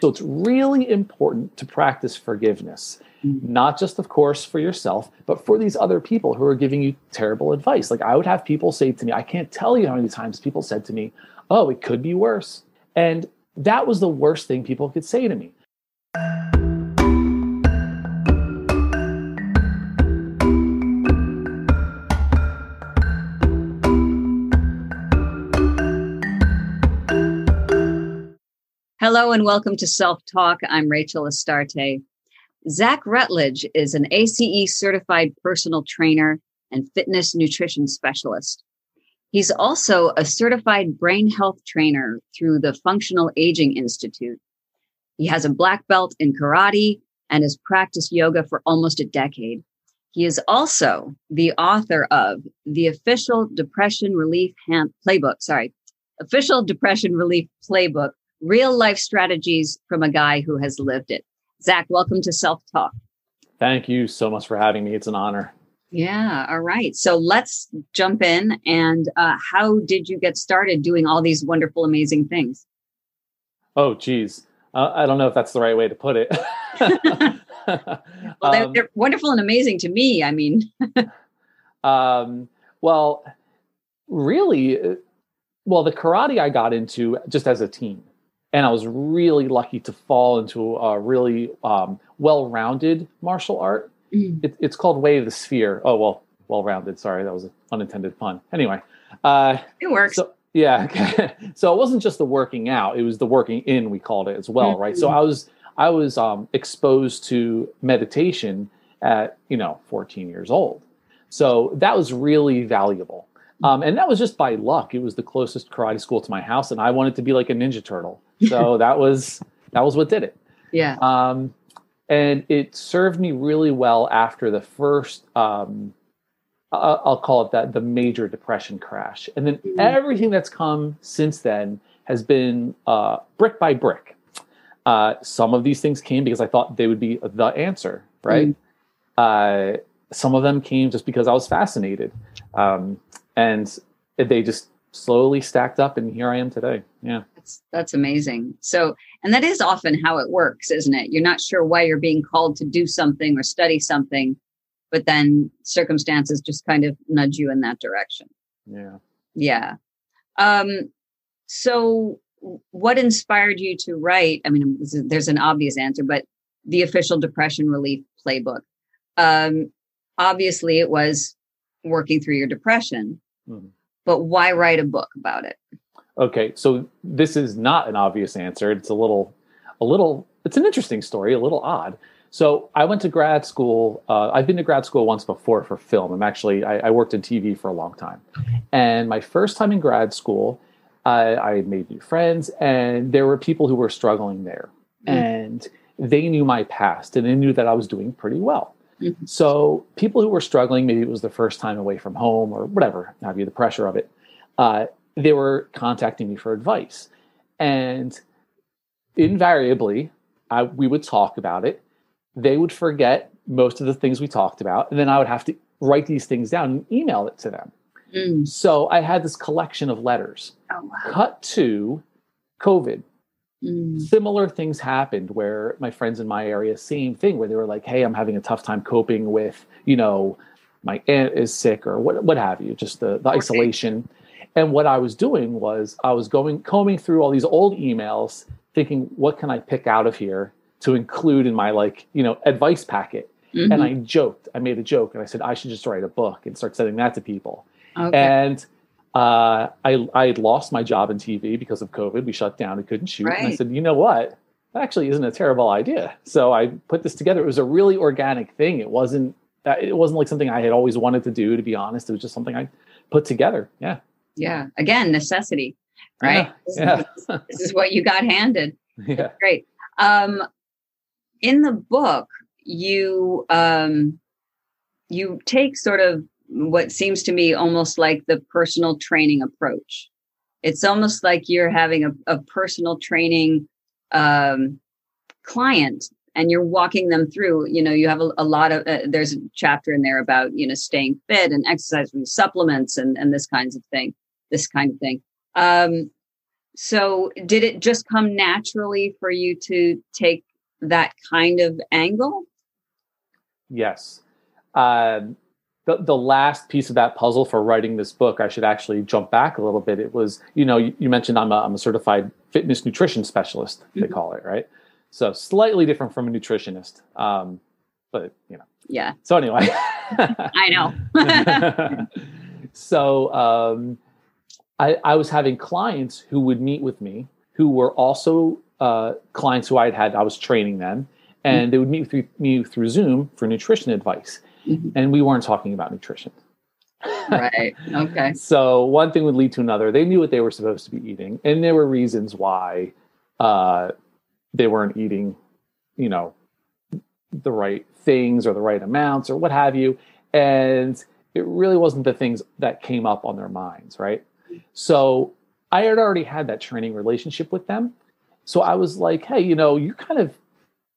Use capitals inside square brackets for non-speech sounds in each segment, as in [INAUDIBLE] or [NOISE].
So it's really important to practice forgiveness, mm-hmm. not just, of course, for yourself, but for these other people who are giving you terrible advice. Like I would have people say to me, I can't tell you how many times people said to me, Oh, it could be worse. And that was the worst thing people could say to me. Hello and welcome to Self Talk. I'm Rachel Astarte. Zack Rutledge is an ACE certified personal trainer and fitness nutrition specialist. He's also a certified brain health trainer through the Functional Aging Institute. He has a black belt in karate and has practiced yoga for almost a decade. He is also the author of the official depression relief hand playbook, sorry, official depression relief playbook real life strategies from a guy who has lived it. Zack, welcome to Self Talk. Thank you so much for having me. It's an honor. Yeah. All right. So let's jump in. And uh, how did you get started doing all these wonderful, amazing things? Oh, geez. Uh, I don't know if that's the right way to put it. [LAUGHS] well, they're, um, they're, wonderful and amazing to me. I mean, [LAUGHS] um, well, really, uh, well, the karate I got into just as a teen and I was really lucky to fall into a really um, well-rounded martial art. Mm. It, it's called Way of the Sphere. Oh well, well-rounded. Sorry, that was an unintended pun. Anyway, uh, it works. So, yeah. Okay. [LAUGHS] so it wasn't just the working out; it was the working in. We called it as well, mm-hmm. right? So I was I was um, exposed to meditation at you know 14 years old. So that was really valuable. Um, and that was just by luck. It was the closest karate school to my house, and I wanted to be like a Ninja Turtle. [LAUGHS] So that was that was what did it. Yeah. Um, and it served me really well after the first. Um, I'll call it that the major depression crash, and then mm-hmm. everything that's come since then has been uh, brick by brick. Uh, some of these things came because I thought they would be the answer, right? Mm-hmm. Uh, some of them came just because I was fascinated. Um, and they just slowly stacked up and here i am today yeah that's that's amazing so and that is often how it works isn't it you're not sure why you're being called to do something or study something but then circumstances just kind of nudge you in that direction yeah yeah um so what inspired you to write i mean there's an obvious answer but the official depression relief playbook um obviously it was working through your depression. Mm-hmm. But why write a book about it? Okay, so this is not an obvious answer. It's a little, a little. It's an interesting story, a little odd. So I went to grad school. Uh, I've been to grad school once before for film. I'm actually I, I, worked in TV for a long time, and my first time in grad school, I, I made new friends, and there were people who were struggling there, mm. and they knew my past, and they knew that I was doing pretty well. Mm-hmm. So people who were struggling, maybe it was the first time away from home or whatever, have you the pressure of it, uh, they were contacting me for advice. And invariably, I, we would talk about it. They would forget most of the things we talked about, and then I would have to write these things down and email it to them. Mm. So I had this collection of letters. Oh, wow. Cut to COVID. Mm. Similar things happened where my friends in my area, same thing, where they were like, "Hey, I'm having a tough time coping with, you know, my aunt is sick or what, what have you, just the, the okay. isolation." And what I was doing was I was going combing through all these old emails, thinking, "What can I pick out of here to include in my like, you know, advice packet?" Mm-hmm. And I joked, I made a joke, and I said, "I should just write a book and start sending that to people." Okay. And uh, I I had lost my job in TV because of COVID. We shut down and couldn't shoot. Right. And I said, you know what? That actually isn't a terrible idea. So I put this together. It was a really organic thing. It wasn't uh, it wasn't like something I had always wanted to do. To be honest, it was just something I put together. Yeah. Yeah. Again, necessity. Right. Yeah. This, yeah. Is, this is what you got handed. [LAUGHS] Yeah. That's great. Um, in the book, you um, you take sort of what seems to me almost like the personal training approach. It's almost like you're having a, a personal training um, client and you're walking them through. You know, you have a, a lot of, uh, there's a chapter in there about, you know, staying fit and exercising supplements and, and this kinds of thing, this kind of thing. Um, So, did it just come naturally for you to take that kind of angle? Yes. Uh, the, the last piece of that puzzle for writing this book, I should actually jump back a little bit. It was, you know, you, you mentioned I'm a, I'm a certified fitness nutrition specialist, they mm-hmm. call it, right? So slightly different from a nutritionist. Um, but, you know. Yeah. So anyway. I know. [LAUGHS] so um, I, I was having clients who would meet with me who were also uh, clients who I had had, I was training them, and mm-hmm. they would meet with me through Zoom for nutrition advice. Mm-hmm. And we weren't talking about nutrition. right. Okay. [LAUGHS] so one thing would lead to another. They knew what they were supposed to be eating, and there were reasons why uh, they weren't eating, you know, the right things or the right amounts or what have you. And it really wasn't the things that came up on their minds, right? So I had already had that training relationship with them. So I was like, hey, you know, you kind of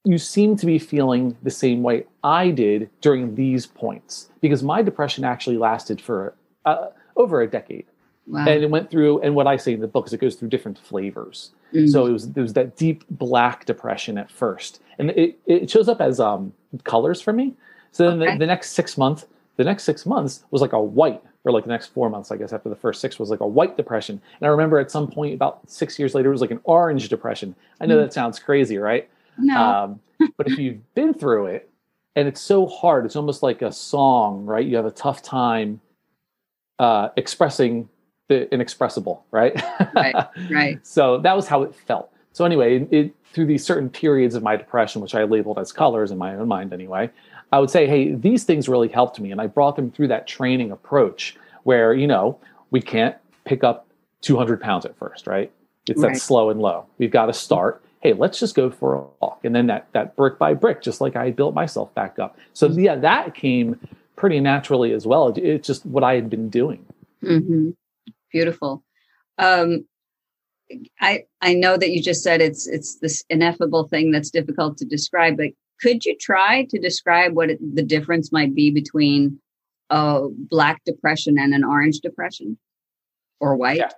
you seem to be feeling the same way I did during these points because my depression actually lasted for uh, over a decade. Wow. And it went through, and what I say in the book is it goes through different flavors. Mm. So it was there was that deep black depression at first, and it, it shows up as um, colors for me. So then okay. the, the next six months, the next six months was like a white, or like the next four months, I guess after the first six was like a white depression. And I remember at some point about six years later, it was like an orange depression. I know mm. that sounds crazy, right? No. Um, but if you've been through it, and it's so hard, it's almost like a song, right? You have a tough time uh, expressing the inexpressible, right? right, right. [LAUGHS] So that was how it felt. So anyway, it, through these certain periods of my depression, which I labeled as colors in my own mind anyway, I would say, hey, these things really helped me, and I brought them through that training approach where you know we can't pick up 200 pounds at first, right? It's right. that slow and low. We've got to start hey, let's just go for a walk. And then that that brick by brick, just like I built myself back up. So mm-hmm. yeah, that came pretty naturally as well. It's just what I had been doing. Mm-hmm. Beautiful. Um, I I know that you just said it's it's this ineffable thing that's difficult to describe, but could you try to describe what it, the difference might be between a black depression and an orange depression or white? Yeah,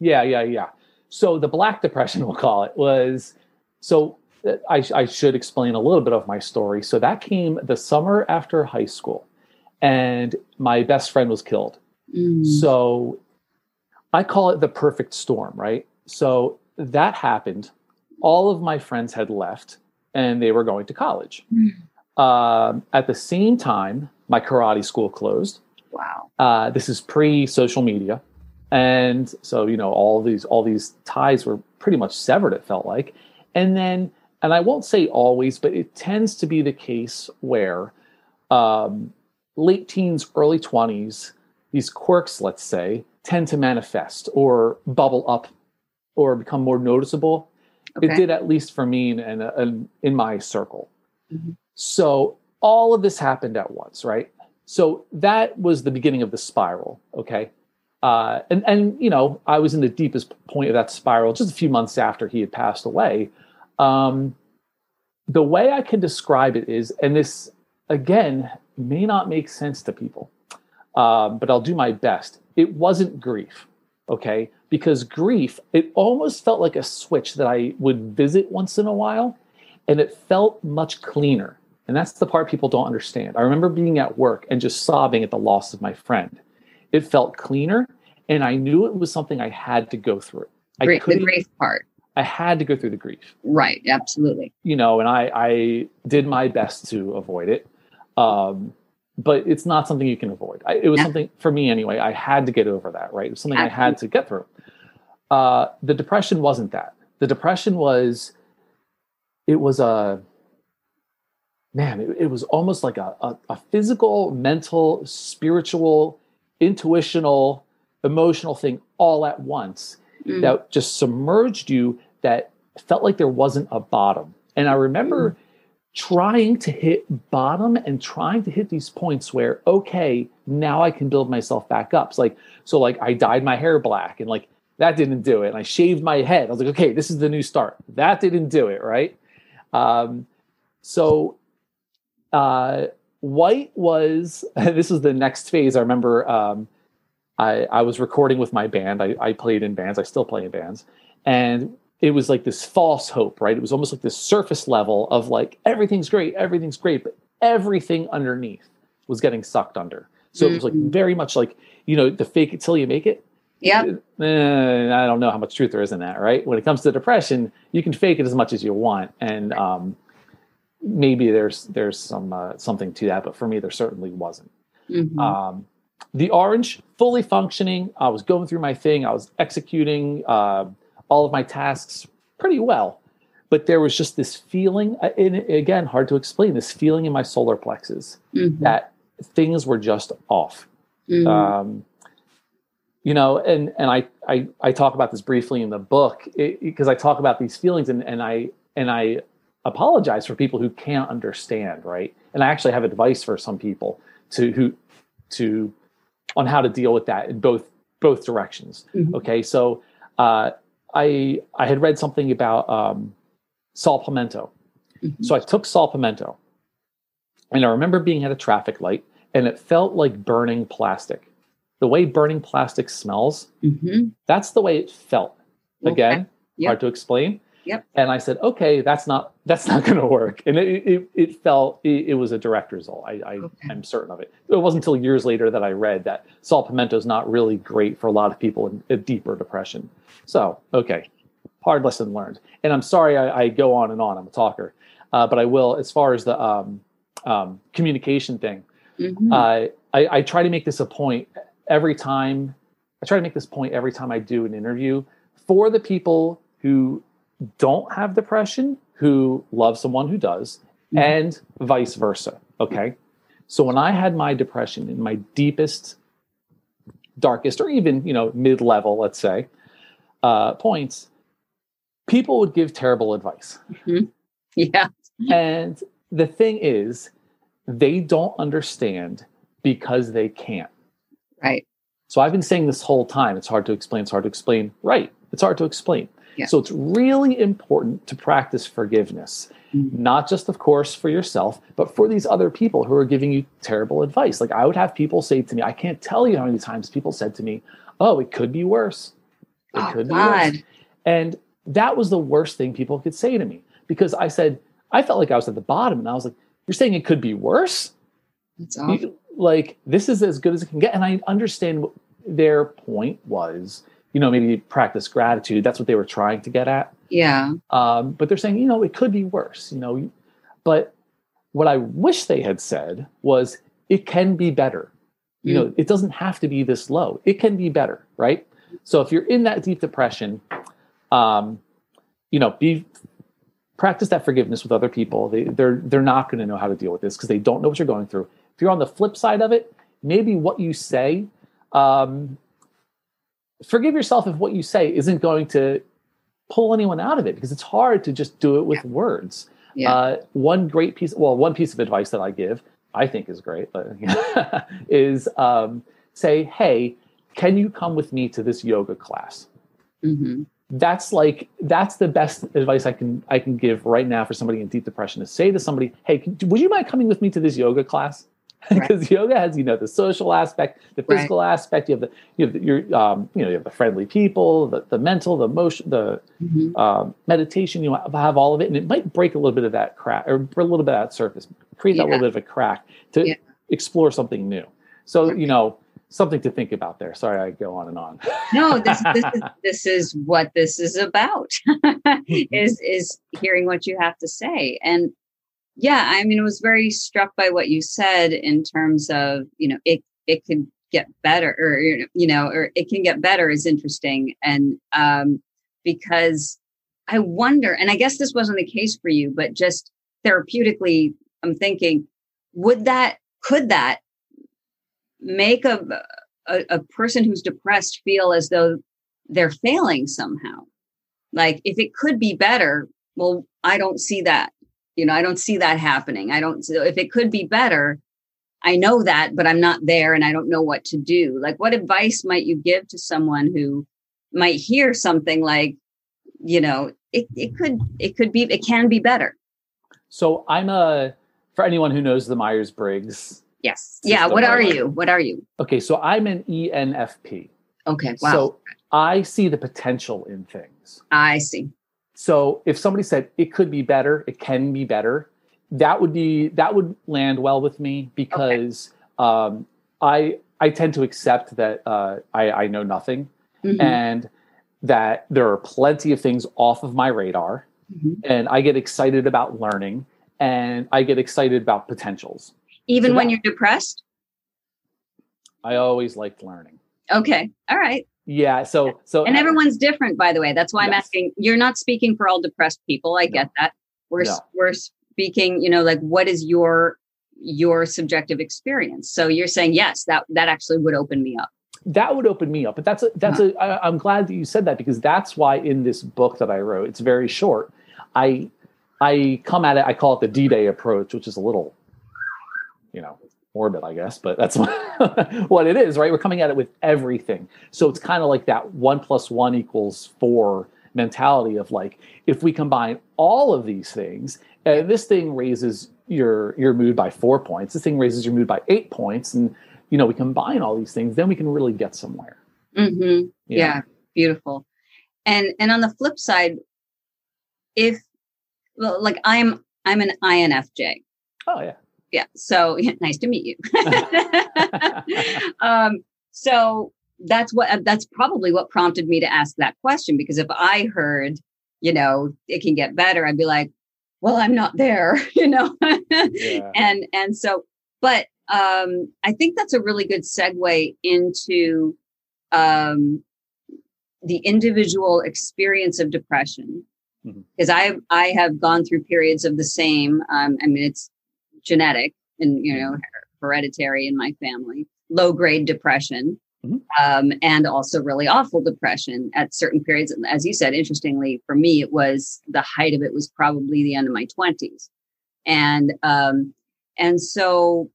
yeah, yeah. yeah. So the black depression, [LAUGHS] we'll call it, was so uh, I, I, should explain a little bit of my story. So that came the summer after high school, and my best friend was killed. Mm. So I call it the perfect storm, right? So that happened. All of my friends had left and they were going to college. Mm. Um, at the same time, my karate school closed. Wow. Uh, this is pre social media. And so, you know, all these all these ties were pretty much severed, it felt like. And then, and I won't say always, but it tends to be the case where um, late teens, early 20s, these quirks, let's say, tend to manifest or bubble up or become more noticeable. Okay. It did at least for me and in, in, my circle. Mm-hmm. So all of this happened at once, right? So that was the beginning of the spiral. Okay. Uh, and and you know I was in the deepest point of that spiral just a few months after he had passed away. Um, the way I can describe it is, and this again may not make sense to people, um, but I'll do my best. It wasn't grief, okay? Because grief, it almost felt like a switch that I would visit once in a while, and it felt much cleaner. And that's the part people don't understand. I remember being at work and just sobbing at the loss of my friend. It felt cleaner, and I knew it was something I had to go through. I the grief part. I had to go through the grief. Right, absolutely. You know, and I, I did my best to avoid it. Um, but it's not something you can avoid. I, it was yeah. something for me anyway. I had to get over that, right? It was something absolutely. I had to get through. Uh, the depression wasn't that. The depression was, it was a, man, it, it was almost like a, a, a physical, mental, spiritual, intuitional, emotional thing all at once mm. that just submerged you that felt like there wasn't a bottom. And I remember mm. Trying to hit bottom and trying to hit these points where, okay, now I can build myself back up. It's like, so like I dyed my hair black and like that didn't do it. And I shaved my head. I was like, okay, this is the new start. That didn't do it, right? Um, so uh, white was [LAUGHS] this was the next phase. I remember um, I, I was recording with my band. I, I played in bands. I still play in bands. and it was like this false hope, right? It was almost like this surface level of like everything's great, everything's great, but everything underneath was getting sucked under. So mm-hmm. it was like mm-hmm. very much like you know the fake it till you make it. Yeah. Eh, I don't know how much truth there is in that, right? When it comes to depression, you can fake it as much as you want, and um, maybe there's there's some uh, something to that, but for me, there certainly wasn't. Mm-hmm. Um, the orange, fully functioning. I was going through my thing. I was executing uh, all of my tasks pretty well, but there was just this feeling. Uh, and again, hard to explain. This feeling in my solar plexus mm-hmm. that things were just off. Mm-hmm. Um, you know, and and I, I I talk about this briefly in the book because I talk about these feelings and and I and I apologize for people who can't understand, right? And I actually have advice for some people to who to on how to deal with that in both both directions. Mm-hmm. Okay, so uh, I I had read something about um, Saul Pimento, mm-hmm. so I took Saul Pimento, and I remember being at a traffic light, and it felt like burning plastic. The way burning plastic smells, mm-hmm. that's the way it felt. Again, okay. yep. hard to explain. Yep. And I said, okay, that's not that's not [LAUGHS] going to work. And it it, it felt it, it, was a direct result. I, I okay. I'm certain of it. It wasn't until years later that I read that salt Pimento is not really great for a lot of people in a deeper depression. So okay, hard lesson learned. And I'm sorry I, I go on and on. I'm a talker, uh, but I will as far as the um, um, communication thing. Mm-hmm. Uh, I, I try to make this a point every time. I try to make this point every time I do an interview for the people who don't have depression who love someone who does, mm-hmm. and vice versa. Okay. So when I had my depression in my deepest, darkest, or even, you know, mid level, let's say, uh, points, people would give terrible advice. Mm-hmm. Yeah. and the thing is, they don't understand because they can't. Right. So I've been saying this whole time it's hard to explain, it's hard to explain. Right. It's hard to explain. Yeah. So it's really important to practice forgiveness, mm-hmm. not just, of course, for yourself, but for these other people who are giving you terrible advice. Like I would have people say to me, I can't tell you how many times people said to me, Oh, it could be worse. It oh, could God. be worse. And that was the worst thing people could say to me because I said, I felt like I was at the bottom and I was like, You're saying it could be worse? That's awful. like, this is as good as it can get. And I understand what their point was you know, maybe practice gratitude. That's what they were trying to get at. Yeah. Um, but they're saying, you know, it could be worse, you know. But what I wish they had said was, it can be better. You know, mm. it doesn't have to be this low. It can be better, right? So if you're in that deep depression, um, you know, be practice that forgiveness with other people. They, they're they're not going to know how to deal with this because they don't know what you're going through. If you're on the flip side of it, maybe what you say um, forgive yourself if what you say isn't going to pull anyone out of it because it's hard to just do it with yeah. words. Yeah. Uh, one great piece, well, one piece of advice that I give, I think is great, but [LAUGHS] is um, say, hey, can you come with me to this yoga class? Mm-hmm. That's like that's the best advice I can I can give right now for somebody in deep depression is say to somebody, hey, would you mind coming with me to this yoga class? Because right. yoga has you know the social aspect the physical right. aspect you have the you have the, your um, you know you have the friendly people the, the mental the motion, the mm-hmm. um, meditation you have all of it and it might break a little bit of that crack or a little bit of that surface create yeah. that little bit of a crack to yeah. explore something new so you know something to think about there sorry i go on and on no this, [LAUGHS] this is this is what this is about [LAUGHS] is is hearing what you have to say and yeah i mean i was very struck by what you said in terms of you know it it can get better or you know or it can get better is interesting. And um because i wonder and i guess this wasn't the case for you but just therapeutically i'm thinking would that could that make a, a, a person who's depressed feel as though they're failing somehow? Like if it could be better well i don't see that you know, I don't see that happening. I don't, so if it could be better, I know that, but I'm not there and I don't know what to do. Like, what advice might you give to someone who might hear something like, you know, it, it could, it could be, it can be better. So I'm a, for anyone who knows the Myers Briggs. Yes. Yeah. What are you? What are you? Okay. So I'm an ENFP. Okay. Wow. So I see the potential in things things. I see. So if somebody said it could be better, it can be better, that would be that would land well with me because um, I I tend to accept that uh, I, I know nothing Mhm. and that there are plenty of things off of my radar Mhm. and I get excited about learning and I get excited about potentials. Even So when that- you're depressed? I always liked learning. Okay. All right. Yeah. So so And everyone's different, by the way. That's why I'm asking. You're not speaking for all depressed people. I get that. We're No. we're speaking, you know, like what is your your subjective experience? So you're saying yes, that that actually would open me up. that would open me up. But that's a that's uh-huh. a I, I'm glad that you said that because that's why in this book that I wrote, it's very short. I I come at it. I call it the D-Day approach, which is a little, you know, morbid, I guess, but that's what, [LAUGHS] what it is, right? We're coming at it with everything. So it's kind of like that one plus one equals four mentality of like, if we combine all of these things, uh, this thing raises your your mood by four points. This thing raises your mood by eight points, and you know we combine all these things, then we can really get somewhere. hmm you know? Yeah, beautiful. And and on the flip side, if well, like I'm I'm an INFJ. Oh yeah. Yeah. So [LAUGHS] nice to meet you. [LAUGHS] um, so that's what that's probably what prompted me to ask that question because if I heard, you know, it can get better, I'd be like, well, I'm not there, [LAUGHS] you know. Yeah. and and so but um I think that's a really good segue into um the individual experience of depression because I I have gone through periods of the same um I mean it's genetic and you know hereditary in my family low grade depression Mhm. um, and also really awful depression at certain periods. And as you said interestingly for me it was the height of it was probably the end of my 20s and um, and so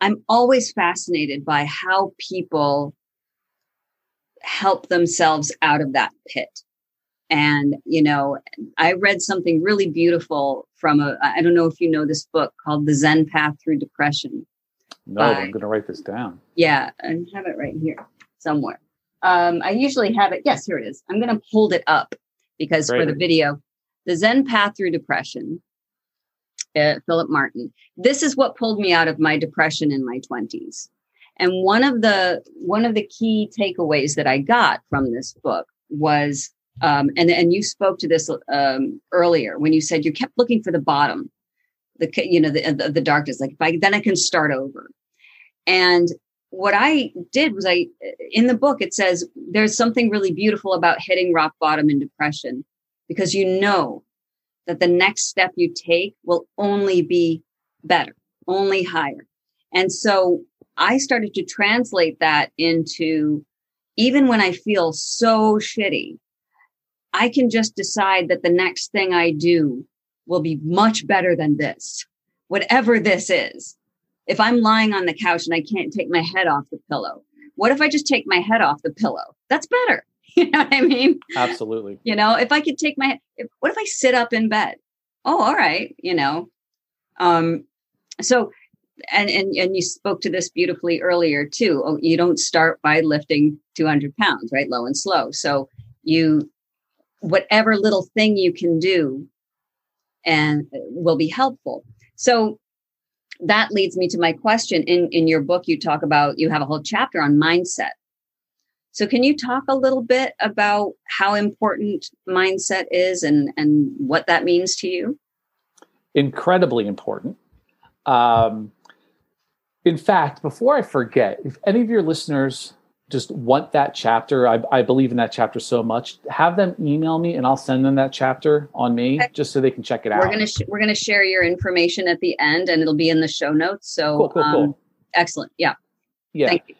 i'm always fascinated by how people help themselves out of that pit and you know i read something really beautiful from a i don't know if you know this book called the zen path through depression No, Bye. I'm going to write this down. yeah i have it right here somewhere um i usually have it yes here it is i'm going to hold it up because for the video the zen path through depression uh, philip martin this is what pulled me out of my depression in my 20s and one of the one of the key takeaways that i got from this book was um, and and you spoke to this um, earlier when you said you kept looking for the bottom the you know the, the, the darkness like if I, then i can start over. And what i did was i in the book it says there's something really beautiful about hitting rock bottom in depression because you know that the next step you take will only be better only higher. And so i started to translate that into even when i feel so shitty i can just decide that the next thing i do will be much better than this whatever this is if I'm lying on the couch and I can't take my head off the pillow, what if I just take my head off the pillow? That's better. [LAUGHS] You know what I mean? Absolutely. You know, if I could take my, if, what if I sit up in bed? Oh, all right. You know, um, so, and, and, and you spoke to this beautifully earlier too. Oh, you don't start by lifting 200 pounds, right? Low and slow. So you, whatever little thing you can do and will be helpful. So that leads me to my question. In in your book, you talk about you have a whole chapter on mindset. So can you talk a little bit about how important mindset is and and what that means to you? Incredibly important. Um, in fact, before I forget, if any of your listeners just want that chapter, I, I believe in that chapter so much, have them email me and I'll send them that chapter on me Okay. just so they can check it out. We're gonna sh- we're gonna share your information at the end, and it'll be in the show notes. So Cool, cool, um, cool. excellent. Yeah, yeah. thank you.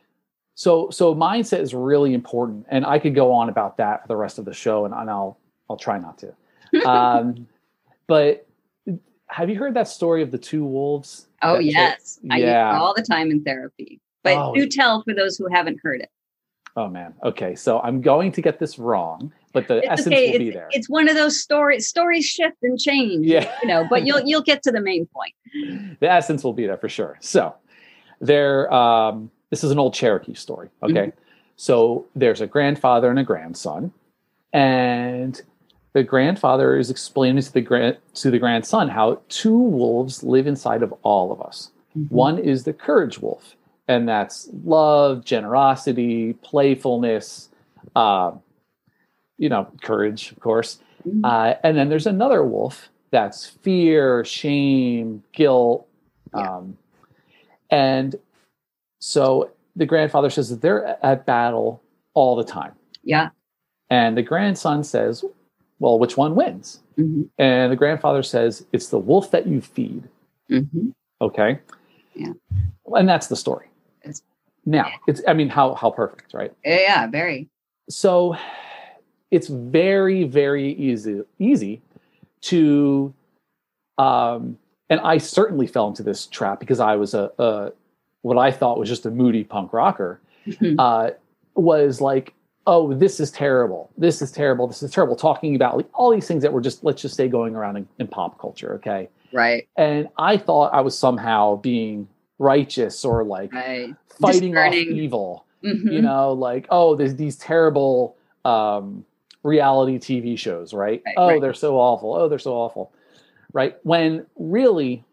So so mindset is really important, and I could go on about that for the rest of the show, and, and I'll I'll try not to. [LAUGHS] Um, but have you heard that story of the two wolves? Oh yes, I use it yeah. all the time in therapy. But Oh. do tell for those who haven't heard it. Oh man. Okay, so I'm going to get this wrong, but the It's essence okay. will be there. it's one of those stories. Stories shift and change. Yeah. you know, but you'll you'll get to the main point. [LAUGHS] the essence will be there for sure. So there um this is an old Cherokee story, okay? So there's a grandfather and a grandson and the grandfather is explaining to the grand to the grandson how two wolves live inside of all of us. Mm-hmm. One is the courage wolf, and that's love, generosity, playfulness, uh, you know, courage, of course. Mm-hmm. Uh, and then there's another wolf that's fear, shame, guilt. Yeah. Um, and so the grandfather says that they're at battle all the time. Yeah. And the grandson says, well, which one wins? Mm-hmm. And the grandfather says, it's the wolf that you feed. Mm-hmm. Okay. Yeah. And that's the story. Now, it's, I mean, how, how perfect, right? Yeah, very. So it's very, very easy, easy to, um, and I certainly fell into this trap because I was a, a what I thought was just a moody punk rocker, [LAUGHS] uh, was like, oh, this is terrible. This is terrible. This is terrible. Talking about like all these things that were just, let's just say, going around in, in pop culture. Okay. Right. And I thought I was somehow being righteous or like right. fighting off evil. Mm-hmm. You know, like, oh, there's these terrible um, reality TV shows, right? right oh, right. they're so awful. Oh, they're so awful. Right. When really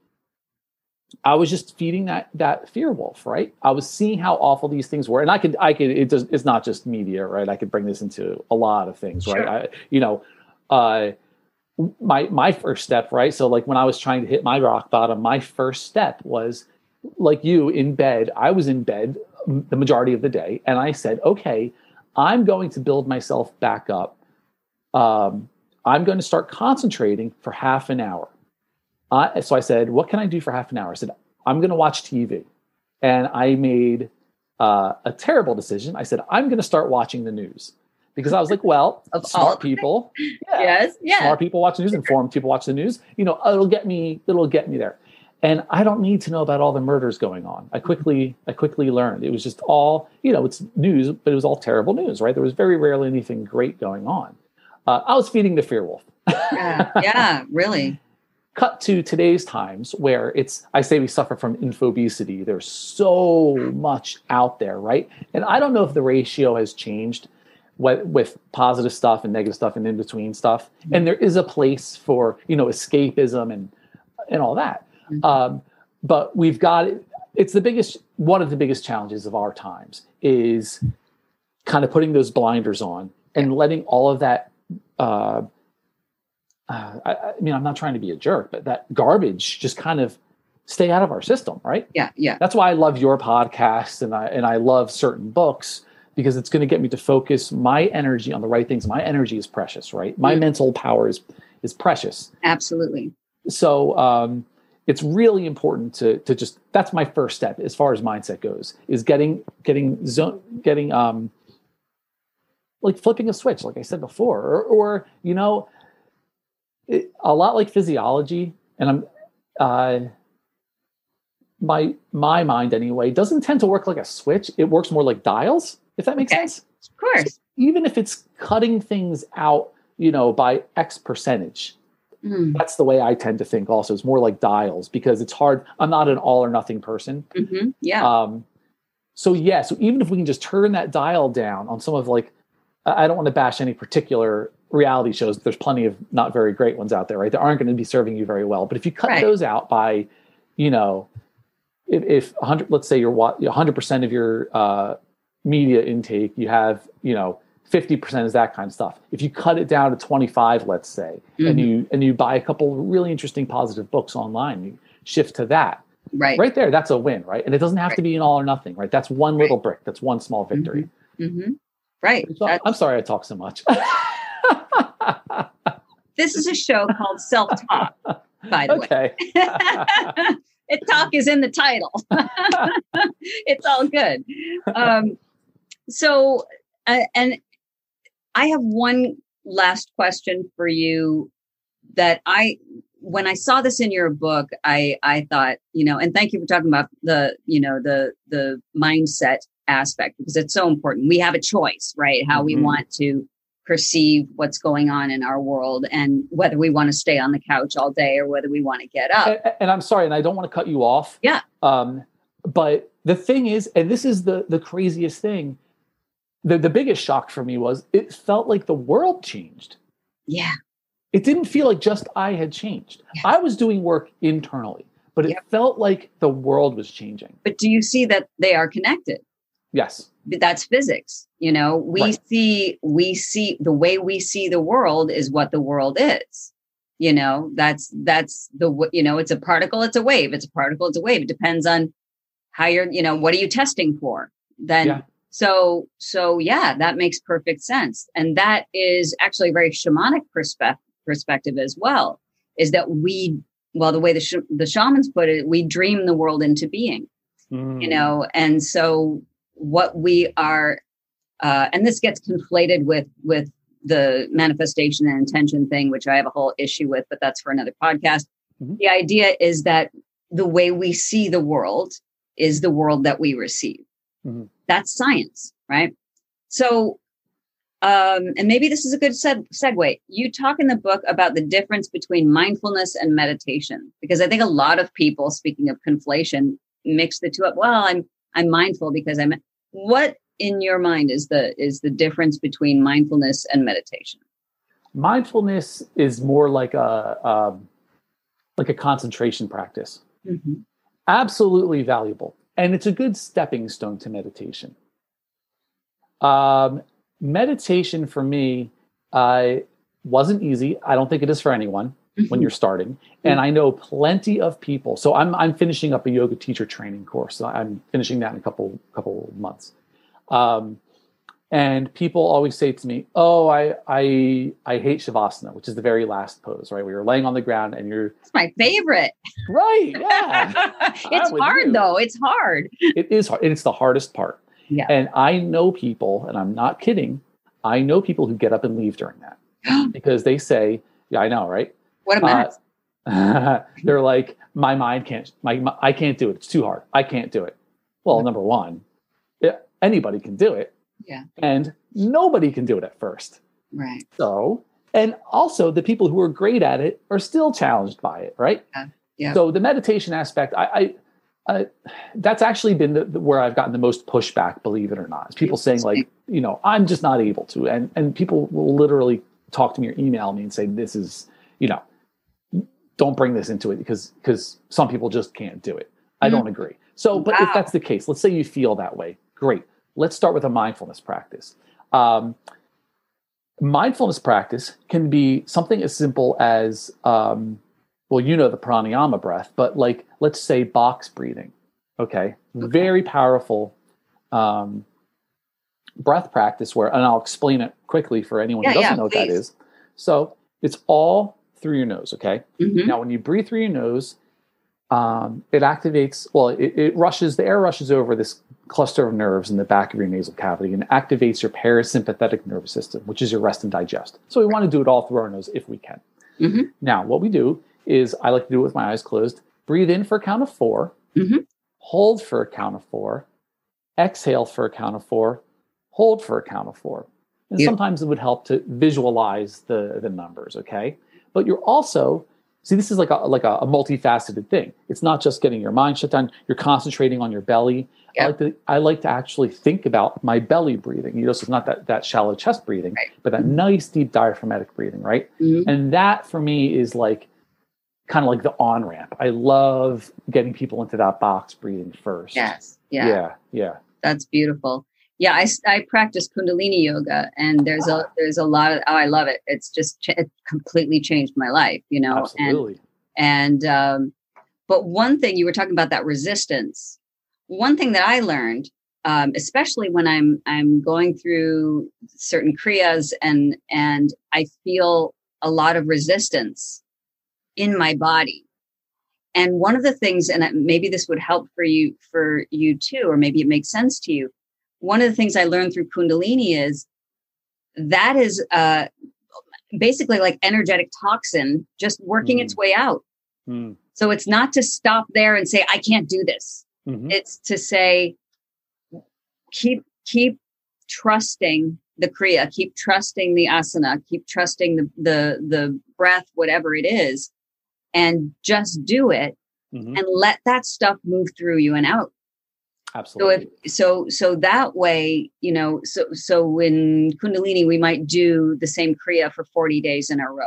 I was just feeding that that fear wolf, right? I was seeing how awful these things were, and I could I could it does it's not just media, right? I could bring this into a lot of things, sure. right? I, you know, uh, my my first step, right? So like when I was trying to hit my rock bottom, my first step was like you in bed. I was in bed the majority of the day, and I said, okay, I'm going to build myself back up. Um, I'm going to start concentrating for half an hour uh, so I said, What can I do for half an hour? I said, I'm going to watch TV. And I made uh, a terrible decision. I said, I'm going to start watching the news because I was like, well, [LAUGHS] of smart people, yeah, yes, yeah, smart people watch the news, informed people watch the news. You know, it'll get me, it'll get me there. And I don't need to know about all the murders going on. I quickly, I quickly learned it was just all, you know, it's news, but it was all terrible news, right? There was very rarely anything great going on. Uh, I was feeding the fear wolf. yeah, [LAUGHS] yeah, really. Cut to today's times where it's, I say we suffer from infobesity. There's so much out there, right? And I don't know if the ratio has changed with, with positive stuff and negative stuff and in between stuff. Mm-hmm. And there is a place for, you know, escapism and, and all that. Mm-hmm. Um, but we've got, it's the biggest, one of the biggest challenges of our times is kind of putting those blinders on and letting all of that uh, uh, I, I, mean, I'm not trying to be a jerk, but that garbage just kind of stay out of our system, right? Yeah, yeah. That's why I love your podcast and I and I love certain books because it's going to get me to focus my energy on the right things. My energy is precious, right? My mm mental power is is precious. Absolutely. So um, it's really important to to just that's my first step as far as mindset goes is getting getting zone getting um like flipping a switch, like I said before, or, or you know it, a lot like physiology, and I'm uh, my my mind anyway doesn't tend to work like a switch. It works more like dials, if that makes okay. sense. Of course. So even if it's cutting things out, you know, by X percentage, mm. that's the way I tend to think. Also, it's more like dials because it's hard. I'm not an all or nothing person. Mm-hmm. Yeah. Um, so yeah, so even if we can just turn that dial down on some of like, I don't want to bash any particular reality shows, there's plenty of not very great ones out there, right? That aren't going to be serving you very well. But if you cut right. those out by, you know, if, if 100, let's say you're 100% of your uh, media intake, you have, you know, 50% is that kind of stuff. If you cut it down to 25, let's say, mm-hmm. and you and you buy a couple really interesting positive books online, you shift to that. Right. Right there, that's a win, right? And it doesn't have right. to be an all or nothing, right? That's one little right. brick. That's one small victory. Mm-hmm. Mm-hmm. Right. So, I'm sorry I talk so much. [LAUGHS] this is a show called Self Talk, by the okay. way. [LAUGHS] it talk is in the title. [LAUGHS] it's all good. Um, so, uh, and I have one last question for you that I when I saw this in your book, I I thought, you know, and thank you for talking about the, you know, the the mindset aspect because it's so important. We have a choice, right? How mm-hmm. we want to perceive what's going on in our world and whether we want to stay on the couch all day or whether we want to get up. And, and I'm sorry, and I don't want to cut you off. Yeah. Um, but the thing is, and this is the the craziest thing, the, the biggest shock for me was it felt like the world changed. Yeah. It didn't feel like just I had changed. Yeah. I was doing work internally, but it Yep. felt like the world was changing. But do you see that they are connected? Yes. But That's physics. You know, we Right. see, we see the way we see the world is what the world is. You know, that's, that's the, you know, it's a particle, it's a wave. It's a particle, it's a wave. It depends on how you're, you know, what are you testing for? Then, Yeah. So, so yeah, that makes perfect sense. And that is actually a very shamanic perspective, perspective as well, is that we, well, the way the, sh- the shamans put it, we dream the world into being you Mm. know and so what we are uh, and this gets conflated with with the manifestation and intention thing which i have a whole issue with but that's for another podcast Mhm. the idea is that the way we see the world is the world that we receive Mhm. That's science right so um, and maybe this is a good seg- segue. You talk in the book about the difference between mindfulness and meditation, because I think a lot of people, speaking of conflation, mix the two up. Well, I'm I'm mindful because I'm. What in your mind is the is the difference between mindfulness and meditation? Mindfulness is more like a um, like a concentration practice. Absolutely valuable, and it's a good stepping stone to meditation. Um, meditation for me uh, wasn't easy. I don't think it is for anyone when you're starting. And I know plenty of people. So I'm I'm finishing up a yoga teacher training course. I'm finishing that in a couple couple months. Um, and people always say to me, "Oh, I I I hate shavasana, which is the very last pose, right? Where you're laying on the ground and you're It's my favorite. right. Yeah, [LAUGHS] it's hard you. though. It's hard. it is hard. It's the hardest part. Yeah. And I know people, and I'm not kidding. I know people who get up and leave during that [GASPS] because they say, "Yeah, I know, right?" What a mess. Uh, [LAUGHS] they're like, my mind can't, my, my, I can't do it. It's too hard. I can't do it. Well, number one, anybody can do it. Yeah. And nobody can do it at first. right. So, and also the people who are great at it are still challenged by it, right? Yeah. Yeah. So the meditation aspect, I, I, I that's actually been the, the- where I've gotten the most pushback, believe it or not. Is people saying like, you know, I'm just not able to, and and people will literally talk to me or email me and say, this is, you know, don't bring this into it because because some people just can't do it. I mm-hmm. don't agree. So, but if that's the case, let's say you feel that way. Great. Let's start with a mindfulness practice. Um, mindfulness practice can be something as simple as, um, well, you know the pranayama breath, but like let's say box breathing. Okay, very powerful um, breath practice. Where, and I'll explain it quickly for anyone Yeah, who doesn't yeah, know what that please. is. So it's all through your nose. Okay. Mhm. Now, when you breathe through your nose, um, it activates, well, it, it rushes, the air rushes over this cluster of nerves in the back of your nasal cavity and activates your parasympathetic nervous system, which is your rest and digest. So we want to do it all through our nose if we can. Mhm. Now, what we do is I like to do it with my eyes closed. Breathe in for a count of 4 Mhm. hold for a count of four, exhale for a count of four, hold for a count of four. And Yeah. sometimes it would help to visualize the, the numbers, okay? But you're also see this is like a like a, a multifaceted thing. It's not just getting your mind shut down. You're concentrating on your belly. I like to I like to actually think about my belly breathing. You know, so it's not that that shallow chest breathing, Right. but that nice deep diaphragmatic breathing, right? Mhm. And that for me is like kind of like the on ramp. I love getting people into that box breathing first. Yes. Yeah. Yeah. Yeah. That's beautiful. Yeah, I, I practice Kundalini yoga, and there's a there's a lot of oh I love it. It's just ch- it completely changed my life, you know. Absolutely. And and um, but one thing you were talking about that resistance. One thing that I learned, um, especially when I'm I'm going through certain kriyas and and I feel a lot of resistance in my body. And one of the things, and maybe this would help for you for you too, or maybe it makes sense to you. One of the things I learned through Kundalini is that is uh, basically like energetic toxin just working its way out. Mm. So it's not to stop there and say, I can't do this. Mhm. It's to say, keep, keep trusting the Kriya, keep trusting the asana, keep trusting the, the, the breath, whatever it is, and just do it Mhm. and let that stuff move through you and out. Absolutely. So if so so that way, you know, so so in Kundalini we might do the same Kriya for 40 days in a row.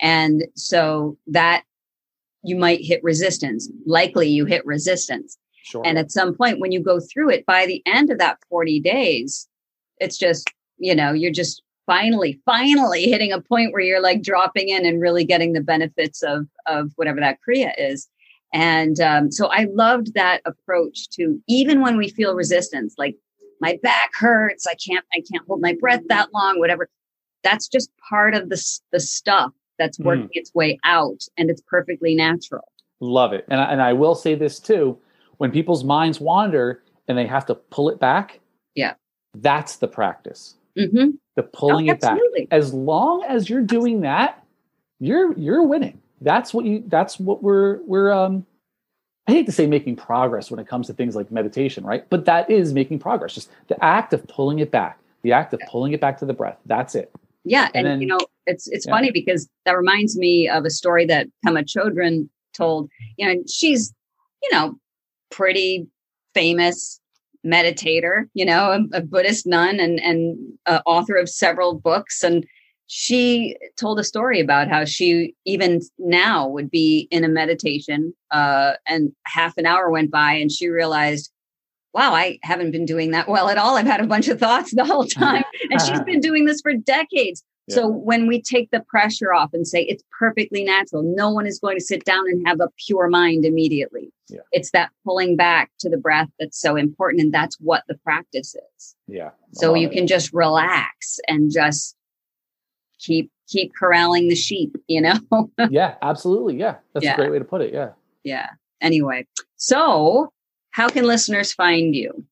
And so that you might hit resistance. Likely you hit resistance. Sure. And at some point when you go through it by the end of that 40 days, it's just, you know, you're just finally finally hitting a point where you're like dropping in and really getting the benefits of of whatever that kriya is and um, so I loved that approach to even when we feel resistance, like my back hurts, I can't, I can't hold my breath that long, whatever. That's just part of the the stuff that's working mm. its way out, and it's perfectly natural. Love it, and I, and I will say this too: when people's minds wander and they have to pull it back, yeah, that's the practice. Mm-hmm. The pulling oh, it back. As long as you're doing that, you're you're winning that's what you that's what we're we're um I hate to say making progress when it comes to things like meditation, right? But that is making progress. Just the act of pulling it back, the act of pulling it back to the breath. That's it. Yeah, and, and then, you know, it's it's yeah. funny because that reminds me of a story that Pema Chodron told. You know, she's you know pretty famous meditator, you know, a, a Buddhist nun and and uh, author of several books and she told a story about how she even now would be in a meditation uh, and half an hour went by and she realized wow i haven't been doing that well at all. I've had a bunch of thoughts the whole time. [LAUGHS] And she's been doing this for decades. Yeah. so when we take the pressure off and say it's perfectly natural. No one is going to sit down and have a pure mind immediately. Yeah. it's that pulling back to the breath that's so important and that's what the practice is. Yeah. So you can just relax and just keep keep corralling the sheep you know? [LAUGHS] Yeah absolutely. Yeah that's yeah. a great way to put it yeah. Yeah. Anyway so how can listeners find you?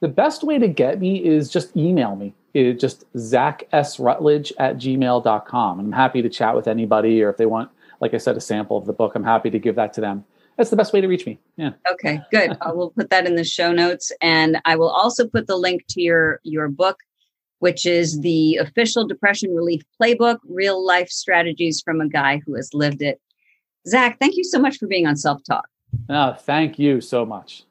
The best way to get me is just email me. It's just zack s rutledge at gmail.com and i'm happy to chat with anybody or if they want like i said a sample of the book i'm happy to give that to them. That's the best way to reach me yeah. Okay good. I will put that in the show notes and i will also put the link to your your book which is the official depression relief playbook, real life strategies from a guy who has lived it. Zack, thank you so much for being on Self Talk. Oh, thank you so much.